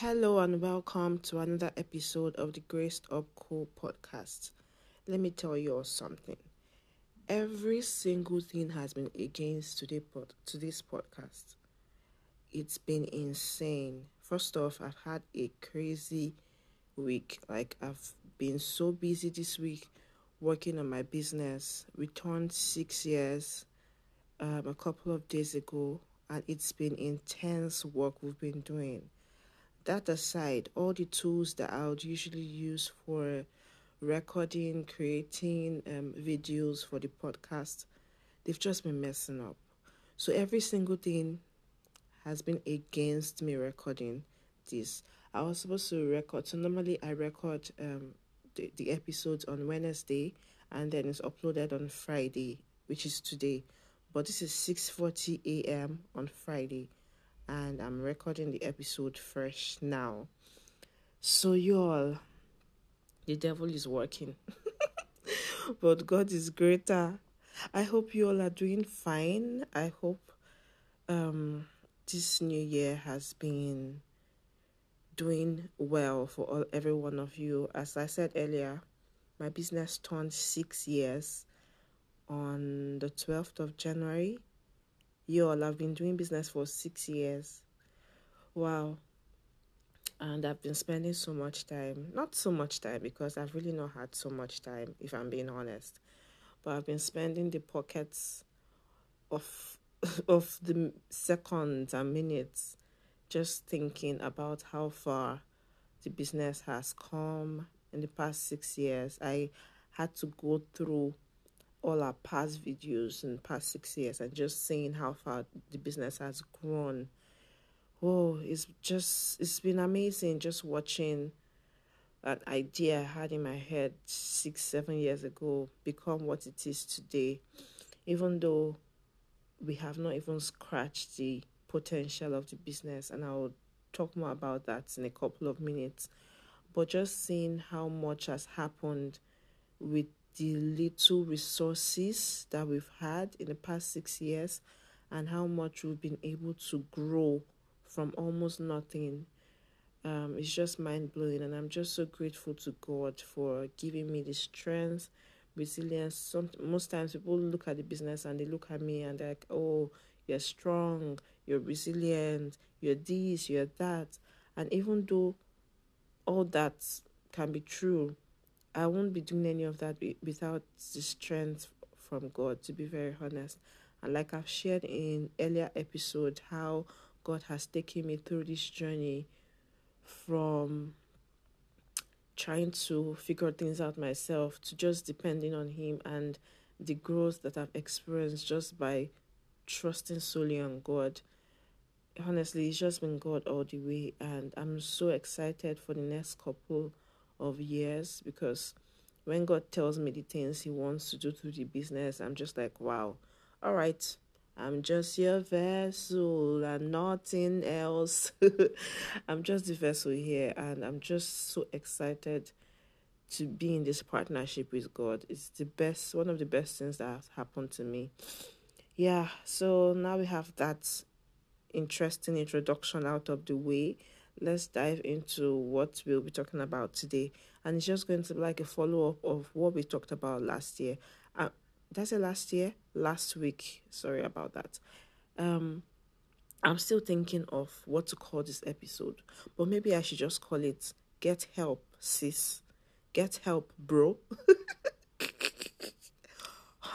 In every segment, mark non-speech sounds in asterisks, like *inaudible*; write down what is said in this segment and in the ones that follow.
Hello and welcome to another episode of the Graced Up Cool podcast. Let me tell you all something. Every single thing has been against today pod, today's podcast. It's been insane. First off, I've had a crazy week. Like I've been so busy this week working on my business. Returned six years um, a couple of days ago, and it's been intense work we've been doing that aside, all the tools that I would usually use for recording, creating um, videos for the podcast, they've just been messing up. So every single thing has been against me recording this. I was supposed to record. So normally I record um, the, the episodes on Wednesday and then it's uploaded on Friday, which is today. But this is 6:40 a.m. on Friday and I'm recording the episode fresh now. So, y'all, the devil is working, *laughs* but God is greater. I hope you all are doing fine. I hope um, this new year has been doing well for all every one of you. As I said earlier, my business turned six years on the 12th of January y'all i've been doing business for six years. Wow. And i've been spending so much time not so much time because i've really not had so much time if i'm being honest. But i've been spending the pockets of *laughs* of the seconds and minutes just thinking about how far the business has come in the past six years. I had to go through all our past videos in past six years and just seeing how far the business has grown. Oh, it's just it's been amazing just watching that idea I had in my head six, seven years ago become what it is today. Even though we have not even scratched the potential of the business, and I'll talk more about that in a couple of minutes. But just seeing how much has happened with the little resources that we've had in the past six years and how much we've been able to grow from almost nothing. Um, it's just mind blowing, and I'm just so grateful to God for giving me the strength, resilience. Some most times people look at the business and they look at me and they're like, "Oh, you're strong, you're resilient, you're this, you're that," and even though all that can be true, I won't be doing any of that without the strength from God, to be very honest. And like I've shared in earlier episode, how God has taken me through this journey from trying to figure things out myself to just depending on Him and the growth that I've experienced just by trusting solely on God. Honestly, it's just been God all the way, and I'm so excited for the next couple of years because when God tells me the things He wants to do through the business, I'm just like, wow, all right, I'm just your vessel and nothing else. *laughs* I'm just the vessel here, and I'm just so excited to be in this partnership with God. It's the best, one of the best things that has happened to me. Yeah, so now we have that interesting introduction out of the way let's dive into what we'll be talking about today. And it's just going to be like a follow up of what we talked about last year. Uh, that's it last year? Last week. Sorry about that. Um, I'm still thinking of what to call this episode, but maybe I should just call it Get Help, Sis. Get Help, Bro. *laughs*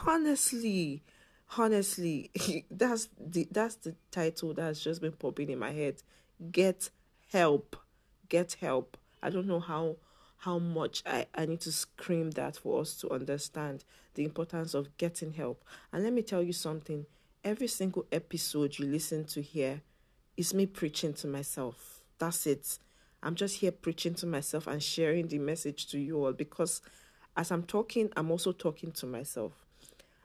honestly, honestly, *laughs* that's the that's the title that's just been popping in my head. Get help get help. I don't know how how much I, I need to scream that for us to understand the importance of getting help. And let me tell you something every single episode you listen to here is me preaching to myself. That's it. I'm just here preaching to myself and sharing the message to you all because as i'm talking i'm also talking to myself.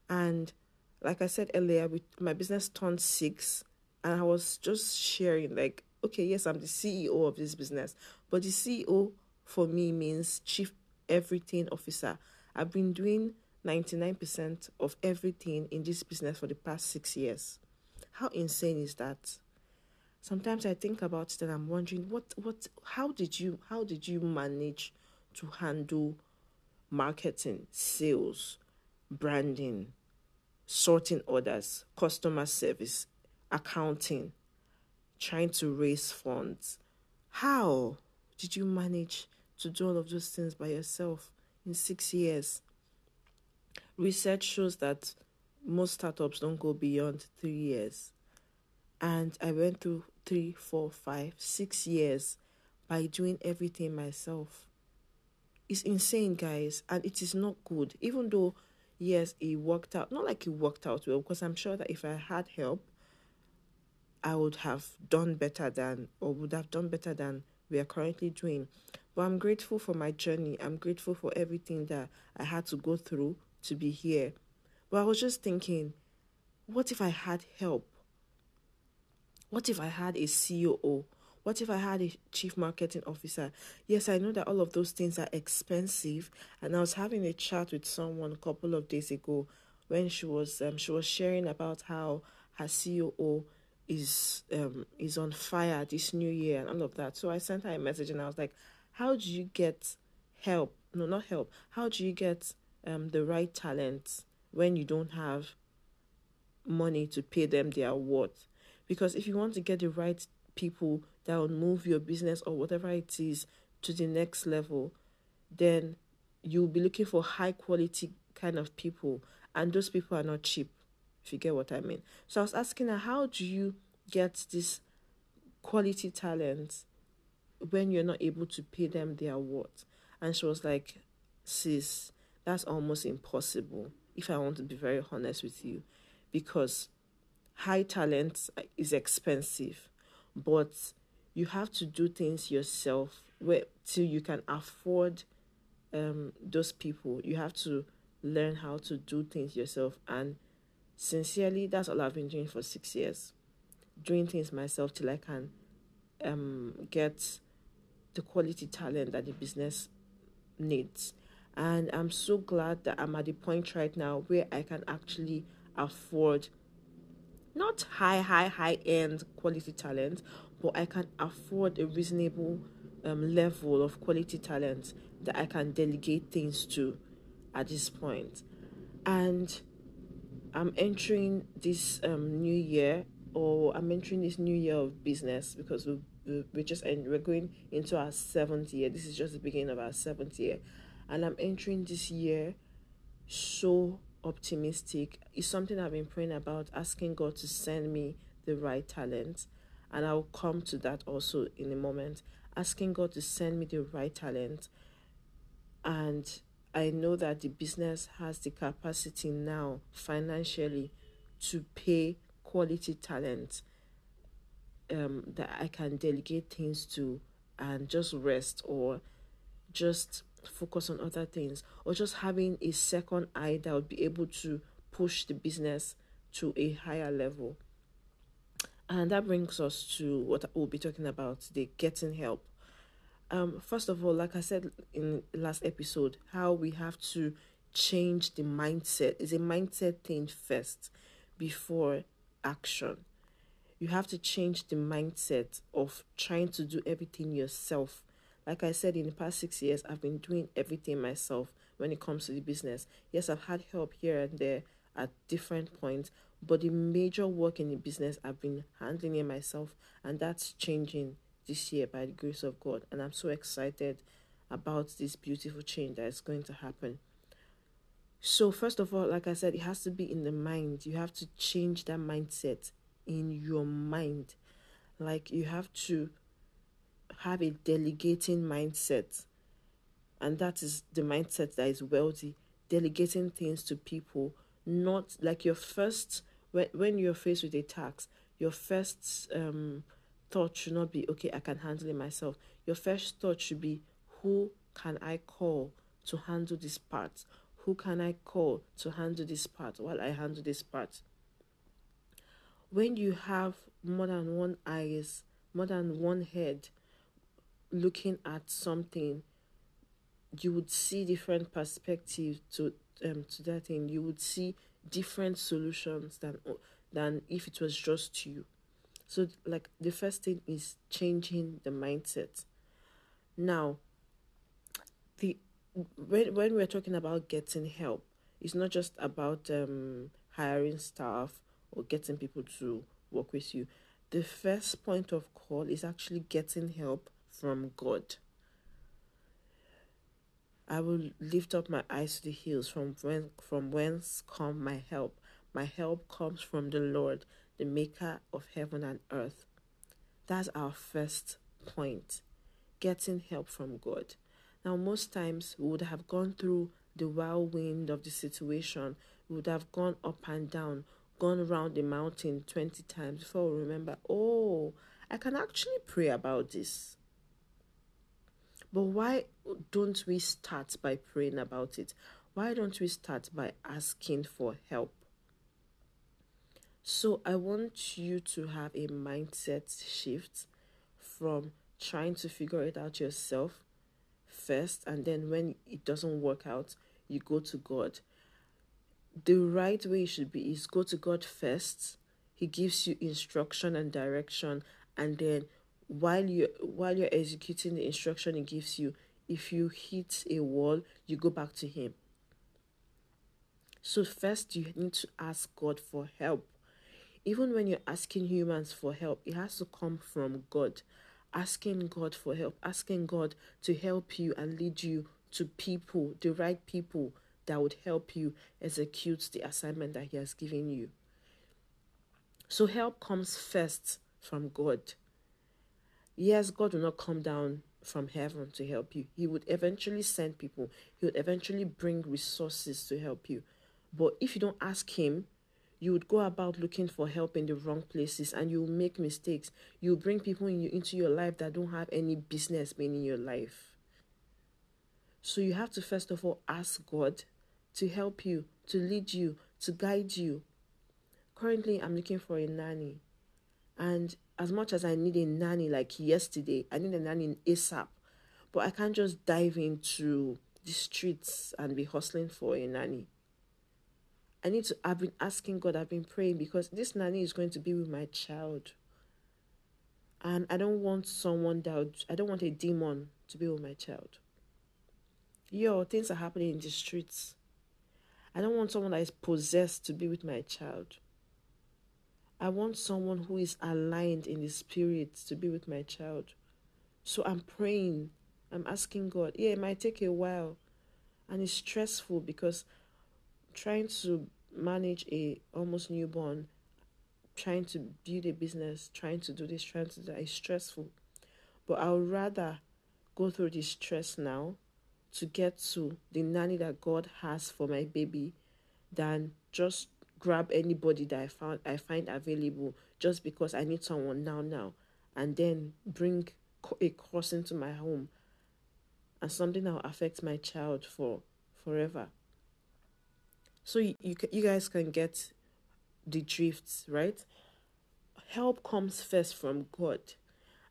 And like i said earlier with my business turned six and i was just sharing like okay, yes, I'm the CEO of this business, but the CEO for me means chief everything officer. I've been doing 99% of everything in this business for the past six years. How insane is that? sometimes I think about it and I'm wondering what what how did you how did you manage to handle marketing, sales, branding, sorting orders, customer service, accounting, trying to raise funds. How did you manage to do all of those things by yourself in six years? Research shows that most startups don't go beyond three years. And I went through three, four, five, six years by doing everything myself. It's insane, guys, and it is not good. Even though, yes, it worked out, not like it worked out well, because I'm sure that if I had help, I would have done better than, or would have done better than we are currently doing. But I'm grateful for my journey. I'm grateful for everything that I had to go through to be here. But I was just thinking, what if I had help? What if I had a COO? What if I had a chief marketing officer? Yes, I know that all of those things are expensive. And I was having a chat with someone a couple of days ago when she was um, she was sharing about how her COO is um is on fire this new year and all of that. So I sent her a message and I was like, How do you get help? No, not help. How do you get um the right talent when you don't have money to pay them their worth? Because if you want to get the right people that will move your business or whatever it is to the next level, then you'll be looking for high quality kind of people, and those people are not cheap, if you get what I mean. So I was asking her, how do you get this quality talent when you're not able to pay them their worth? And she was like, sis, that's almost impossible, if I want to be very honest with you, because high talent is expensive, but you have to do things yourself where till you can afford um, those people. You have to learn how to do things yourself, and sincerely, that's all I've been doing for six years, doing things myself till I can um, get the quality talent that the business needs. And I'm so glad that I'm at the point right now where I can actually afford not high, high, high end quality talent, but I can afford a reasonable um, level of quality talent that I can delegate things to at this point. And I'm entering this um, new year, or I'm entering this new year of business because we we're just and we're going into our seventh year. This is just the beginning of our seventh year, and I'm entering this year so optimistic It's something I've been praying about, asking God to send me the right talent. And I'll come to that also in a moment. Asking God to send me the right talent. And I know that the business has the capacity now financially to pay quality talent um, that I can delegate things to and just rest or just focus on other things or just having a second eye that would be able to push the business to a higher level. And that brings us to what we'll be talking about today getting help. Um, first of all, like I said in last episode, how we have to change the mindset is a mindset thing first before action. You have to change the mindset of trying to do everything yourself like I said, in the past six years, I've been doing everything myself when it comes to the business. Yes, I've had help here and there at different points, but the major work in the business, I've been handling it myself, and that's changing this year by the grace of God. And I'm so excited about this beautiful change that is going to happen. So, first of all, like I said, it has to be in the mind. You have to change that mindset in your mind. Like, you have to have a delegating mindset. And that is the mindset that is wealthy, delegating things to people, not like your first, when, when you're faced with a tax, your first um, thought should not be, okay, I can handle it myself. Your first thought should be, who can I call to handle this part? Who can I call to handle this part while I handle this part? When you have more than one eyes, more than one head, looking at something, you would see different perspectives to um to that thing. You would see different solutions than than if it was just you. So, like, the first thing is changing the mindset. Now, the when, when we're talking about getting help, it's not just about um, hiring staff or getting people to work with you. The first point of call is actually getting help from God. I will lift up my eyes to the hills from when from whence come my help. My help comes from the Lord, the maker of heaven and earth. That's our first point. Getting help from God. Now most times we would have gone through the whirlwind of the situation. We would have gone up and down, gone around the mountain 20 times before we remember, oh, I can actually pray about this. But why don't we start by praying about it? Why don't we start by asking for help? So, I want you to have a mindset shift from trying to figure it out yourself first, and then when it doesn't work out, you go to God. The right way it should be is go to God first. He gives you instruction and direction, and then while you while you're executing the instruction he gives you, if you hit a wall, you go back to him. So first you need to ask God for help even when you're asking humans for help, it has to come from God. Asking God for help, asking God to help you and lead you to people, the right people that would help you execute the assignment that He has given you. So, help comes first from God. Yes, God will not come down from heaven to help you. He would eventually send people, He would eventually bring resources to help you. But if you don't ask Him, you would go about looking for help in the wrong places and you will make mistakes. You bring people in into your life that don't have any business being in your life. So you have to first of all ask God to help you, to lead you, to guide you. Currently, I'm looking for a nanny. And as much as I need a nanny like yesterday, I need a nanny ASAP. But I can't just dive into the streets and be hustling for a nanny. I need to, I've been asking God, I've been praying because this nanny is going to be with my child. And I don't want someone that, I don't want a demon to be with my child. Yo, things are happening in the streets. I don't want someone that is possessed to be with my child. I want someone who is aligned in the spirit to be with my child. So I'm praying. I'm asking God. Yeah, it might take a while. And it's stressful because trying to manage a almost newborn, trying to build a business, trying to do this, trying to do that is stressful. But I would rather go through this stress now to get to the nanny that God has for my baby than just grab anybody that I found I find available just because I need someone now now and then bring a curse into my home and something that will affect my child for forever. So you, you, you guys can get the drifts, right? Help comes first from God.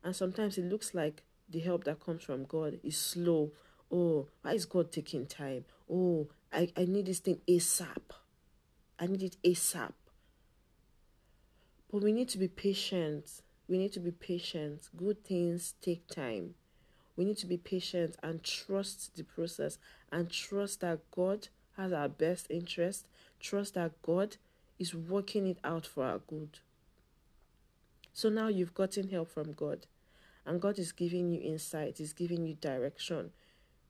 And sometimes it looks like the help that comes from God is slow. Oh, why is God taking time? Oh, I, I need this thing ASAP. I need it ASAP. But we need to be patient. We need to be patient. Good things take time. We need to be patient and trust the process and trust that God has our best interest, trust that God is working it out for our good. So now you've gotten help from God, and God is giving you insight, He's giving you direction.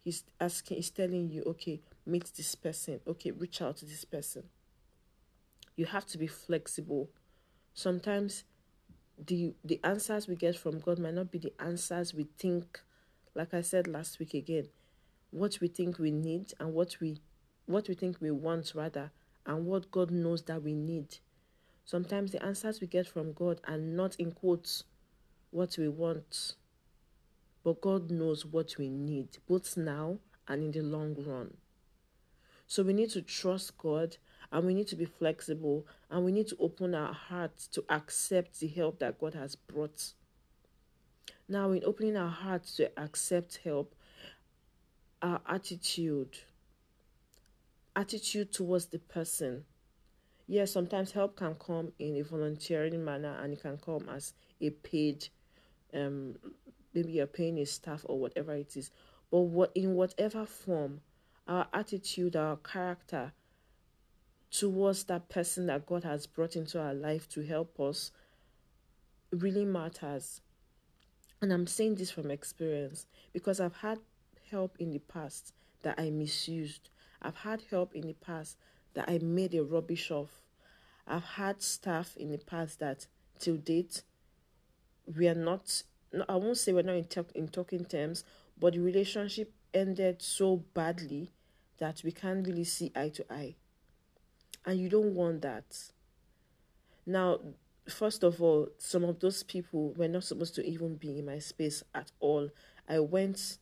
He's asking, He's telling you, okay, meet this person, okay, reach out to this person. You have to be flexible. Sometimes the the answers we get from God might not be the answers we think, like I said last week again, what we think we need and what we what we think we want rather and what God knows that we need. Sometimes the answers we get from God are not in quotes what we want, but God knows what we need, both now and in the long run. So we need to trust God and we need to be flexible and we need to open our hearts to accept the help that God has brought. Now, in opening our hearts to accept help, our attitude, attitude towards the person Yes, sometimes help can come in a volunteering manner and it can come as a paid um maybe you're paying a staff or whatever it is. But what in whatever form, our attitude, our character towards that person that God has brought into our life to help us really matters. And I'm saying this from experience because I've had help in the past that I misused. I've had help in the past that I made a rubbish of. I've had staff in the past that till date we are not I won't say we're not in, talk, in talking terms, but the relationship ended so badly that we can't really see eye to eye. And you don't want that. Now, first of all, some of those people were not supposed to even be in my space at all. I went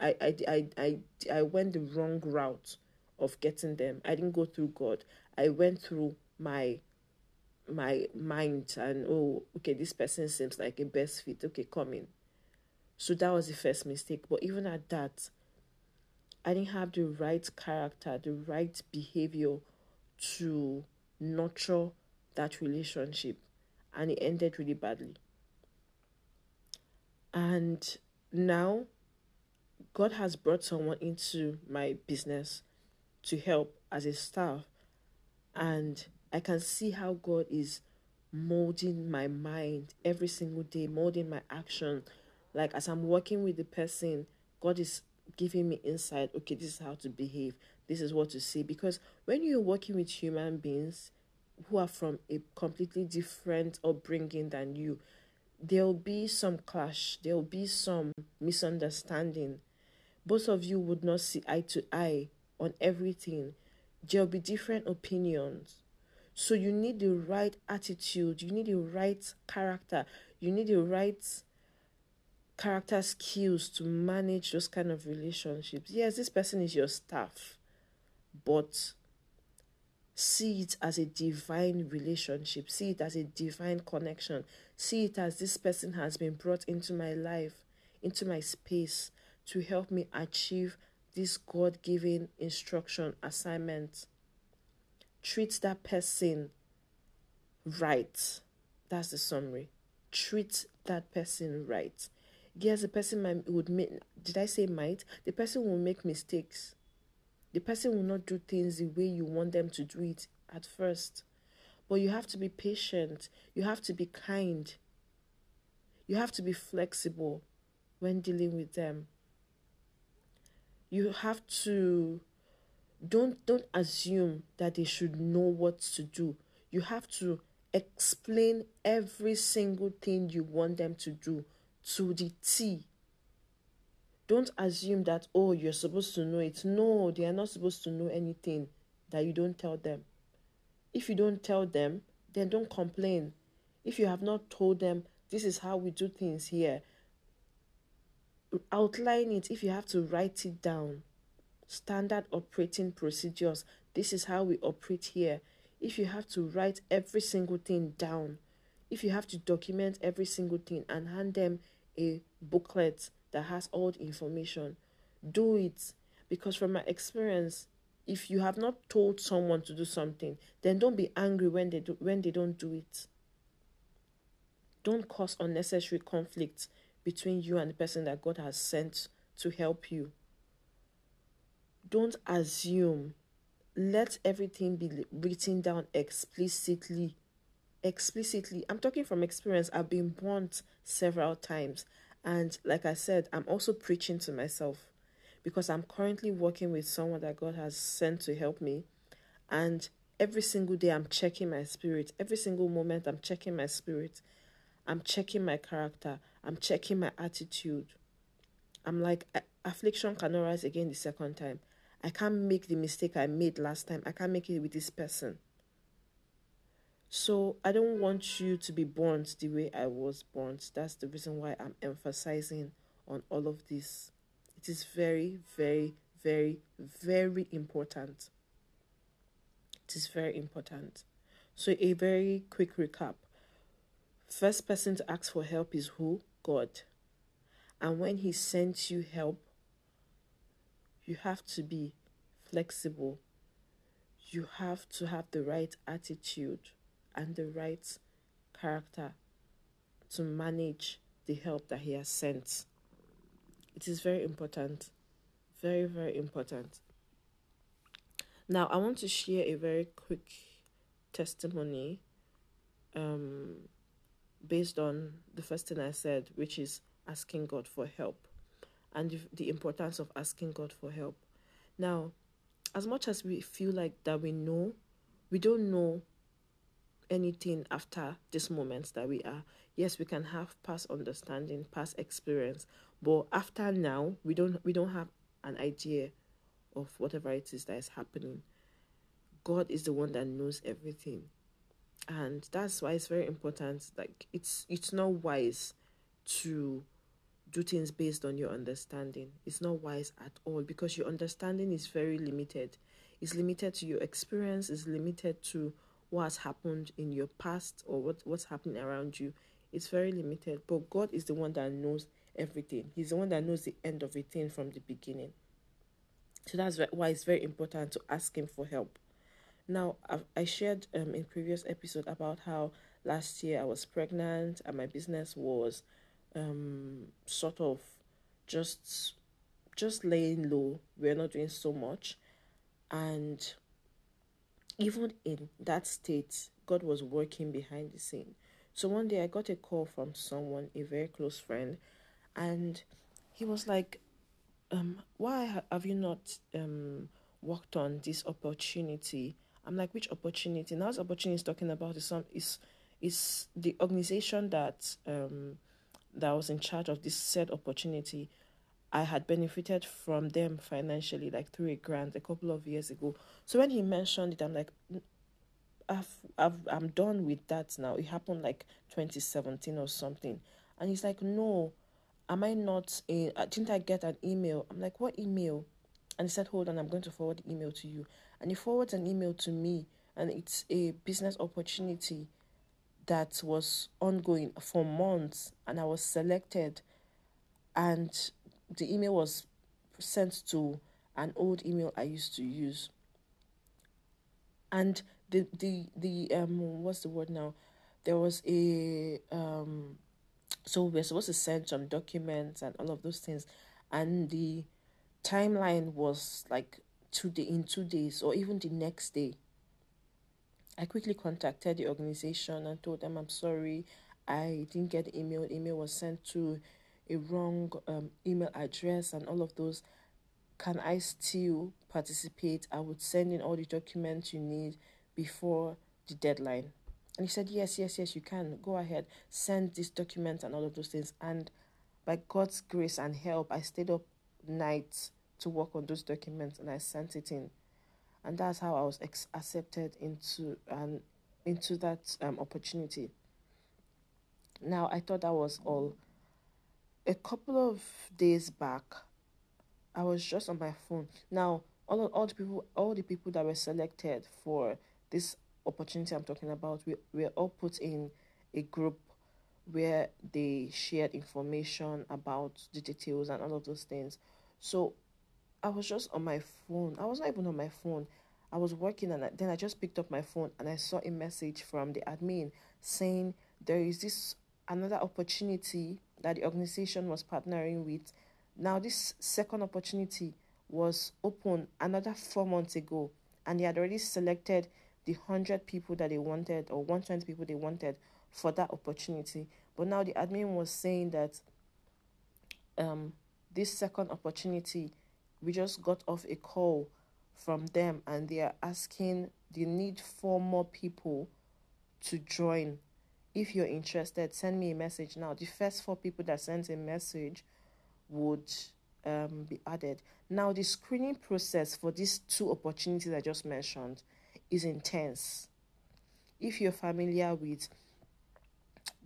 I I I I, I went the wrong route of getting them. I didn't go through God. I went through my my mind and oh okay this person seems like a best fit. Okay come in. So that was the first mistake. But even at that i didn't have the right character the right behavior to nurture that relationship. And it ended really badly. And now god has brought someone into my business to help as a staff and I can see how God is molding my mind every single day, molding my action. Like as I'm working with the person, God is giving me insight. Okay, this is how to behave. This is what to say. Because when you're working with human beings who are from a completely different upbringing than you, there'll be some clash. There'll be some misunderstanding. Both of you would not see eye to eye on everything. There'll be different opinions so you need the right attitude, you need the right character, you need the right character skills to manage those kind of relationships. Yes, this person is your staff, but see it as a divine relationship, see it as a divine connection, see it as this person has been brought into my life, into my space to help me achieve this God given instruction assignment treat that person right. That's the summary. Treat that person right. Yes, the person might would make. Did I say might? The person will make mistakes. The person will not do things the way you want them to do it at first. But you have to be patient. You have to be kind. You have to be flexible when dealing with them. You have to don't don't assume that they should know what to do you have to explain every single thing you want them to do to the T. Don't assume that, oh, you're supposed to know it. No, they are not supposed to know anything that you don't tell them. If you don't tell them, then don't complain. If you have not told them, this is how we do things here, outline it if you have to write it down standard operating procedures. This is how we operate here. If you have to write every single thing down, if you have to document every single thing and hand them a booklet that has all the information, do it. Because from my experience, if you have not told someone to do something, then don't be angry when they do when they don't do it. Don't cause unnecessary conflict between you and the person that God has sent to help you don't assume. Let everything be written down explicitly. Explicitly. I'm talking from experience. I've been burnt several times. And like I said, I'm also preaching to myself because I'm currently working with someone that God has sent to help me. And every single day, I'm checking my spirit. Every single moment, I'm checking my spirit. I'm checking my character. I'm checking my attitude. I'm like, affliction cannot rise again the second time. I can't make the mistake I made last time. I can't make it with this person. So I don't want you to be born the way I was born. That's the reason why I'm emphasizing on all of this. It is very, very, very, very important. It is very important. So, a very quick recap. First person to ask for help is who? God. And when He sends you help, you have to be flexible. you have to have the right attitude and the right character to manage the help that He has sent. It is very important. Very, very important. Now, I want to share a very quick testimony um, based on the first thing I said, which is asking God for help and the importance of asking God for help. Now, as much as we feel like that we know, we don't know anything after this moment that we are. Yes, we can have past understanding, past experience, but after now, we don't we don't have an idea of whatever it is that is happening. God is the one that knows everything. And that's why it's very important. Like it's it's not wise to do things based on your understanding. It's not wise at all because your understanding is very limited. It's limited to your experience, it's limited to what has happened in your past or what, what's happening around you. It's very limited. But God is the one that knows everything. He's the one that knows the end of a thing from the beginning. So that's why it's very important to ask Him for help. Now, I've, i shared um, in previous episode about how last year I was pregnant and my business was um, sort of just just laying low. We're not doing so much, and even in that state, God was working behind the scene. So one day I got a call from someone, a very close friend, and he was like, um, "Why have you not um worked on this opportunity?" I'm like, "Which opportunity?" Now, this opportunity is talking about is some is is the organization that um that was in charge of this said opportunity, I had benefited from them financially, like through a grant a couple of years ago. So when he mentioned it, I'm like, I've, I've, I'm done with that now. It happened like 2017 or something. And he's like, no, am I not in, uh, didn't I get an email? I'm like, what email? And he said, hold on, I'm going to forward the email to you. And he forwards an email to me, and it's a business opportunity that was ongoing for months and I was selected and the email was sent to an old email I used to use. And the the the um what's the word now? There was a um so we're supposed to send some documents and all of those things and the timeline was like two day in two days or even the next day I quickly contacted the organization and told them I'm sorry, I didn't get the email. Email was sent to a wrong um, email address and all of those. Can I still participate? I would send in all the documents you need before the deadline. And he said, Yes, yes, yes, you can. Go ahead, send these documents and all of those things. And by God's grace and help, I stayed up nights to work on those documents and I sent it in and that's how I was ex- accepted into and um, into that um, opportunity. Now I thought that was all. A couple of days back, I was just on my phone. Now all all the people all the people that were selected for this opportunity I'm talking about, we were all put in a group where they shared information about the details and all of those things. So I was just on my phone. I was not even on my phone. I was working and then I just picked up my phone and I saw a message from the admin saying there is this another opportunity that the organization was partnering with. Now, this second opportunity was open another four months ago, and they had already selected the 100 people that they wanted or 120 people they wanted for that opportunity. But now the admin was saying that um, this second opportunity we just got off a call from them and they are asking they need four more people to join. If you're interested send me a message now. The first four people that sends a message would um, be added. Now the screening process for these two opportunities i just mentioned is intense. If you're familiar with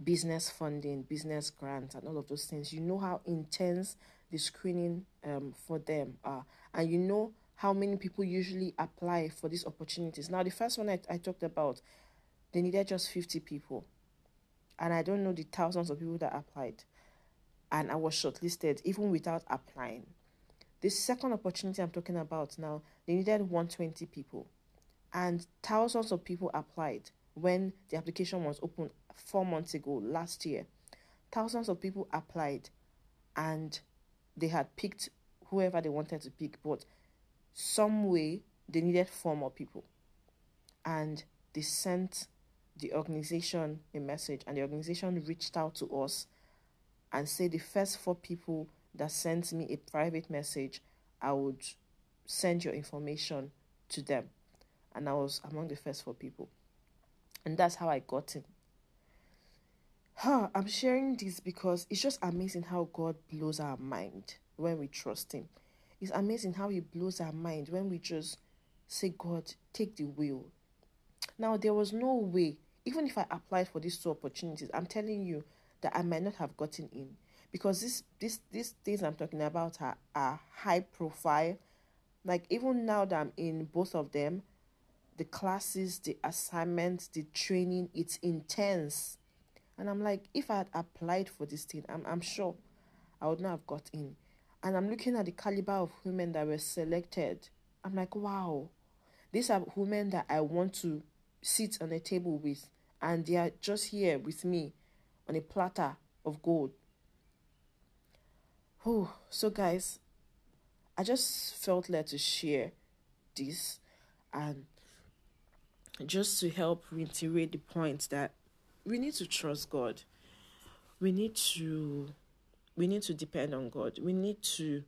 business funding business grants and all of those things you know how intense the screening um, for them are, and you know how many people usually apply for these opportunities. Now, the first one I, I talked about, they needed just 50 people, and I don't know the thousands of people that applied, and I was shortlisted even without applying. The second opportunity I'm talking about now, they needed 120 people. and thousands of people applied when the application was opened four months ago last year. Thousands of people applied and they had picked whoever they wanted to pick, but some way they needed four more people. And they sent the organization a message, and the organization reached out to us and said the first four people that sent me a private message, I would send your information to them. And I was among the first four people. And that's how I got in. Huh, I'm sharing this because it's just amazing how God blows our mind when we trust Him. It's amazing how He blows our mind when we just say, God, take the wheel. Now, there was no way, even if I applied for these two opportunities, I'm telling you that I might not have gotten in because this this these things I'm talking about are, are high profile. Like even now that I'm in both of them, the classes, the assignments, the training, it's intense. And I'm like, if I had applied for this thing, I'm I'm sure I would not have got in. And I'm looking at the caliber of women that were selected. I'm like, wow, these are women that I want to sit on a table with, and they are just here with me on a platter of gold. Oh, so guys, I just felt led to share this and just to help reiterate the point that we need to trust God. We need to we need to depend on God. We need to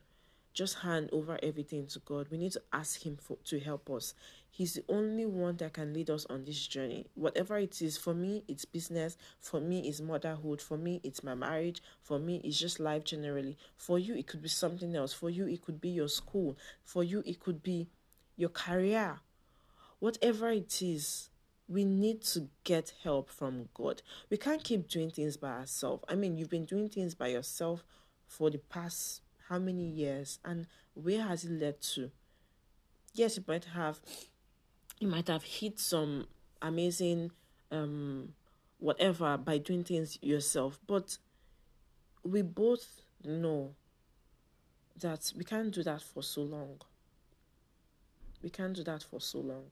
just hand over everything to God. We need to ask Him for, to help us. He's the only one that can lead us on this journey. Whatever it is, for me, it's business. For me, it's motherhood. For me, it's my marriage. For me, it's just life generally. For you, it could be something else. For you, it could be your school. For you, it could be your career. Whatever it is, we need to get help from God. We can't keep doing things by ourselves. I mean, you've been doing things by yourself for the past how many years and where has it led to? Yes, you might have you might have hit some amazing um whatever by doing things yourself, but we both know that we can't do that for so long. We can't do that for so long.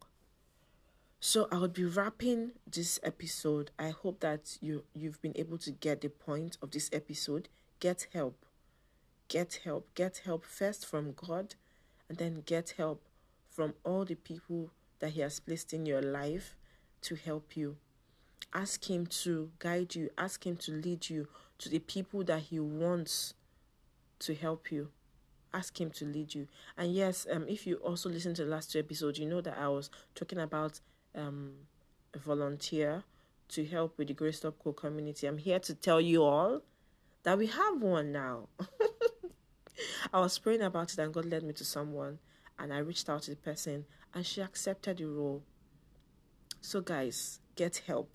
So I would be wrapping this episode. I hope that you you've been able to get the point of this episode. Get help. Get help. Get help first from God and then get help from all the people that he has placed in your life to help you. Ask him to guide you. Ask him to lead you to the people that he wants to help you ask him to lead you and yes um if you also listen to the last two episodes you know that i was talking about um, volunteer to help with the Grace Up Co community, I'm here to tell you all that we have one now. *laughs* I was praying about it and God led me to someone and I reached out to the person and she accepted the role. So, guys, get help.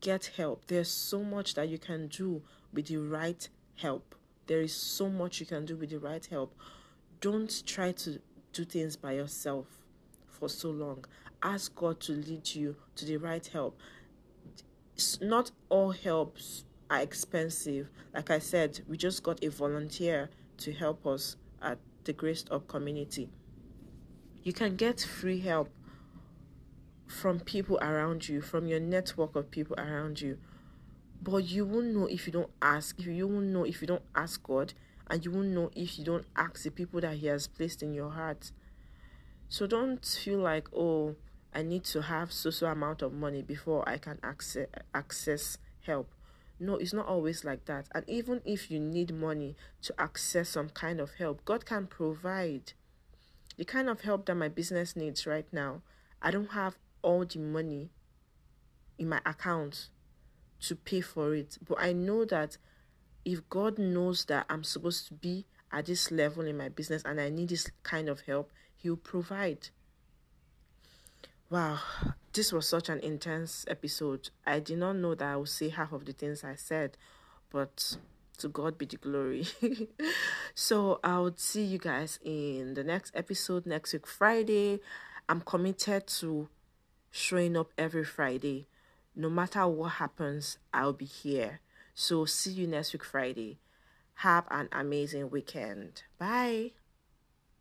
Get help. There's so much that you can do with the right help. There is so much you can do with the right help. Don't try to do things by yourself for so long ask God to lead you to the right help. Not all helps are expensive. Like I said, we just got a volunteer to help us at the Grace Up community. You can get free help from people around you, from your network of people around you. But you won't know if you don't ask. You won't know if you don't ask God, and you won't know if you don't ask the people that He has placed in your heart. So don't feel like, oh, I need to have so so amount of money before I can access access help. No, it's not always like that. And even if you need money to access some kind of help, God can provide. The kind of help that my business needs right now, I don't have all the money in my account to pay for it. But I know that if God knows that I'm supposed to be at this level in my business and I need this kind of help, He'll provide. Wow, this was such an intense episode. I did not know that I would say half of the things I said, but to God be the glory. *laughs* so I would see you guys in the next episode next week, Friday. I'm committed to showing up every Friday. No matter what happens, I'll be here. So see you next week, Friday. Have an amazing weekend. Bye.